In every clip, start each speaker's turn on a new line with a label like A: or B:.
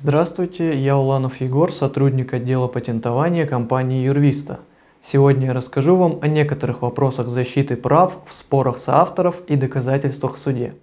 A: Здравствуйте, я Уланов Егор, сотрудник отдела патентования компании Юрвиста. Сегодня я расскажу вам о некоторых вопросах защиты прав в спорах соавторов и доказательствах в суде.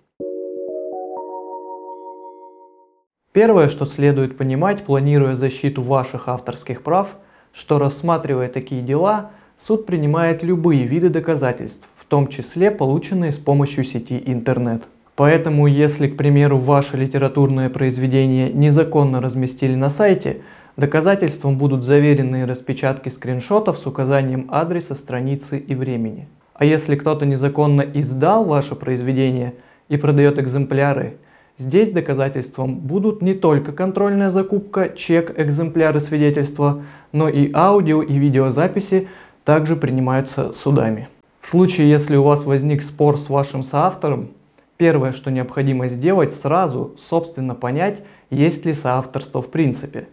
A: Первое, что следует понимать, планируя защиту ваших авторских прав, что рассматривая такие дела, суд принимает любые виды доказательств, в том числе полученные с помощью сети интернет. Поэтому, если, к примеру, ваше литературное произведение незаконно разместили на сайте, доказательством будут заверенные распечатки скриншотов с указанием адреса, страницы и времени. А если кто-то незаконно издал ваше произведение и продает экземпляры, здесь доказательством будут не только контрольная закупка, чек, экземпляры свидетельства, но и аудио и видеозаписи также принимаются судами. В случае, если у вас возник спор с вашим соавтором, первое, что необходимо сделать, сразу, собственно, понять, есть ли соавторство в принципе.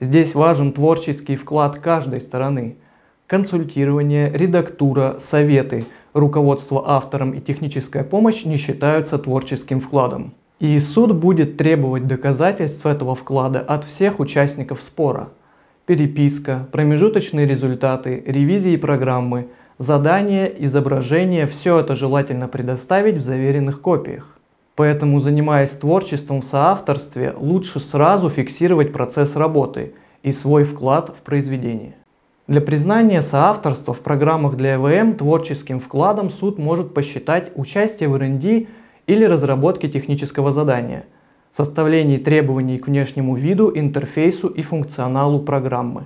A: Здесь важен творческий вклад каждой стороны. Консультирование, редактура, советы, руководство автором и техническая помощь не считаются творческим вкладом. И суд будет требовать доказательств этого вклада от всех участников спора. Переписка, промежуточные результаты, ревизии программы – Задание, изображение – все это желательно предоставить в заверенных копиях. Поэтому, занимаясь творчеством в соавторстве, лучше сразу фиксировать процесс работы и свой вклад в произведение. Для признания соавторства в программах для ЭВМ творческим вкладом суд может посчитать участие в R&D или разработке технического задания, составлении требований к внешнему виду, интерфейсу и функционалу программы.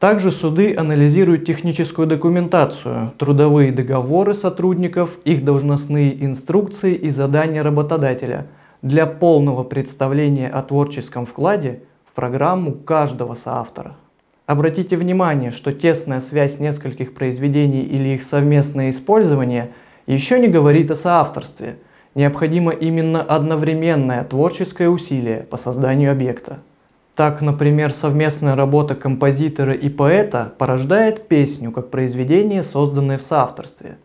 A: Также суды анализируют техническую документацию, трудовые договоры сотрудников, их должностные инструкции и задания работодателя для полного представления о творческом вкладе в программу каждого соавтора. Обратите внимание, что тесная связь нескольких произведений или их совместное использование еще не говорит о соавторстве. Необходимо именно одновременное творческое усилие по созданию объекта. Так, например, совместная работа композитора и поэта порождает песню как произведение, созданное в соавторстве.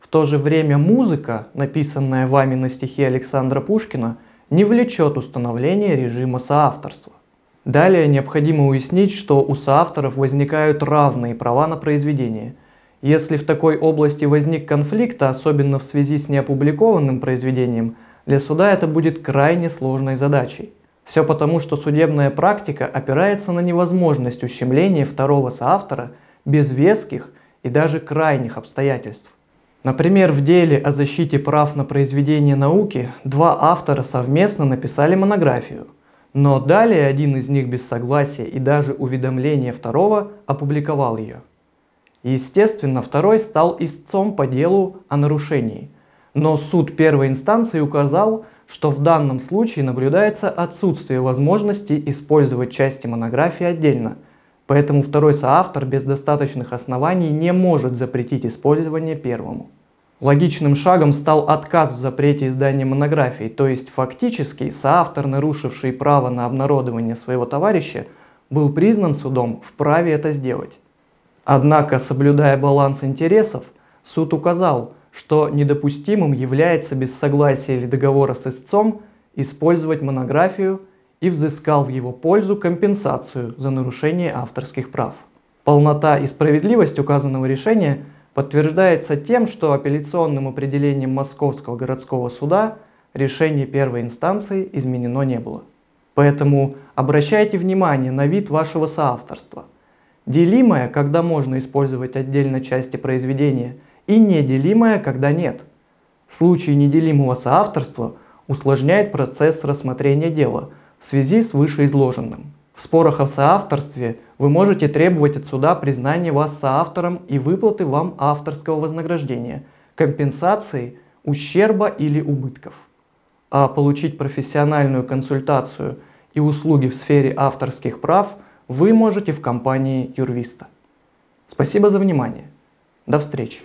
A: В то же время музыка, написанная вами на стихи Александра Пушкина, не влечет установление режима соавторства. Далее необходимо уяснить, что у соавторов возникают равные права на произведение. Если в такой области возник конфликт, а особенно в связи с неопубликованным произведением, для суда это будет крайне сложной задачей. Все потому, что судебная практика опирается на невозможность ущемления второго соавтора без веских и даже крайних обстоятельств. Например, в деле о защите прав на произведение науки два автора совместно написали монографию, но далее один из них без согласия и даже уведомления второго опубликовал ее. Естественно, второй стал истцом по делу о нарушении, но суд первой инстанции указал, что в данном случае наблюдается отсутствие возможности использовать части монографии отдельно, поэтому второй соавтор без достаточных оснований не может запретить использование первому. Логичным шагом стал отказ в запрете издания монографии, то есть фактически соавтор, нарушивший право на обнародование своего товарища, был признан судом вправе это сделать. Однако, соблюдая баланс интересов, суд указал, что недопустимым является без согласия или договора с истцом использовать монографию и взыскал в его пользу компенсацию за нарушение авторских прав. Полнота и справедливость указанного решения подтверждается тем, что апелляционным определением Московского городского суда решение первой инстанции изменено не было. Поэтому обращайте внимание на вид вашего соавторства. Делимое, когда можно использовать отдельно части произведения – и неделимое, когда нет. Случай неделимого соавторства усложняет процесс рассмотрения дела в связи с вышеизложенным. В спорах о соавторстве вы можете требовать от суда признания вас соавтором и выплаты вам авторского вознаграждения, компенсации, ущерба или убытков. А получить профессиональную консультацию и услуги в сфере авторских прав вы можете в компании Юрвиста. Спасибо за внимание. До встречи.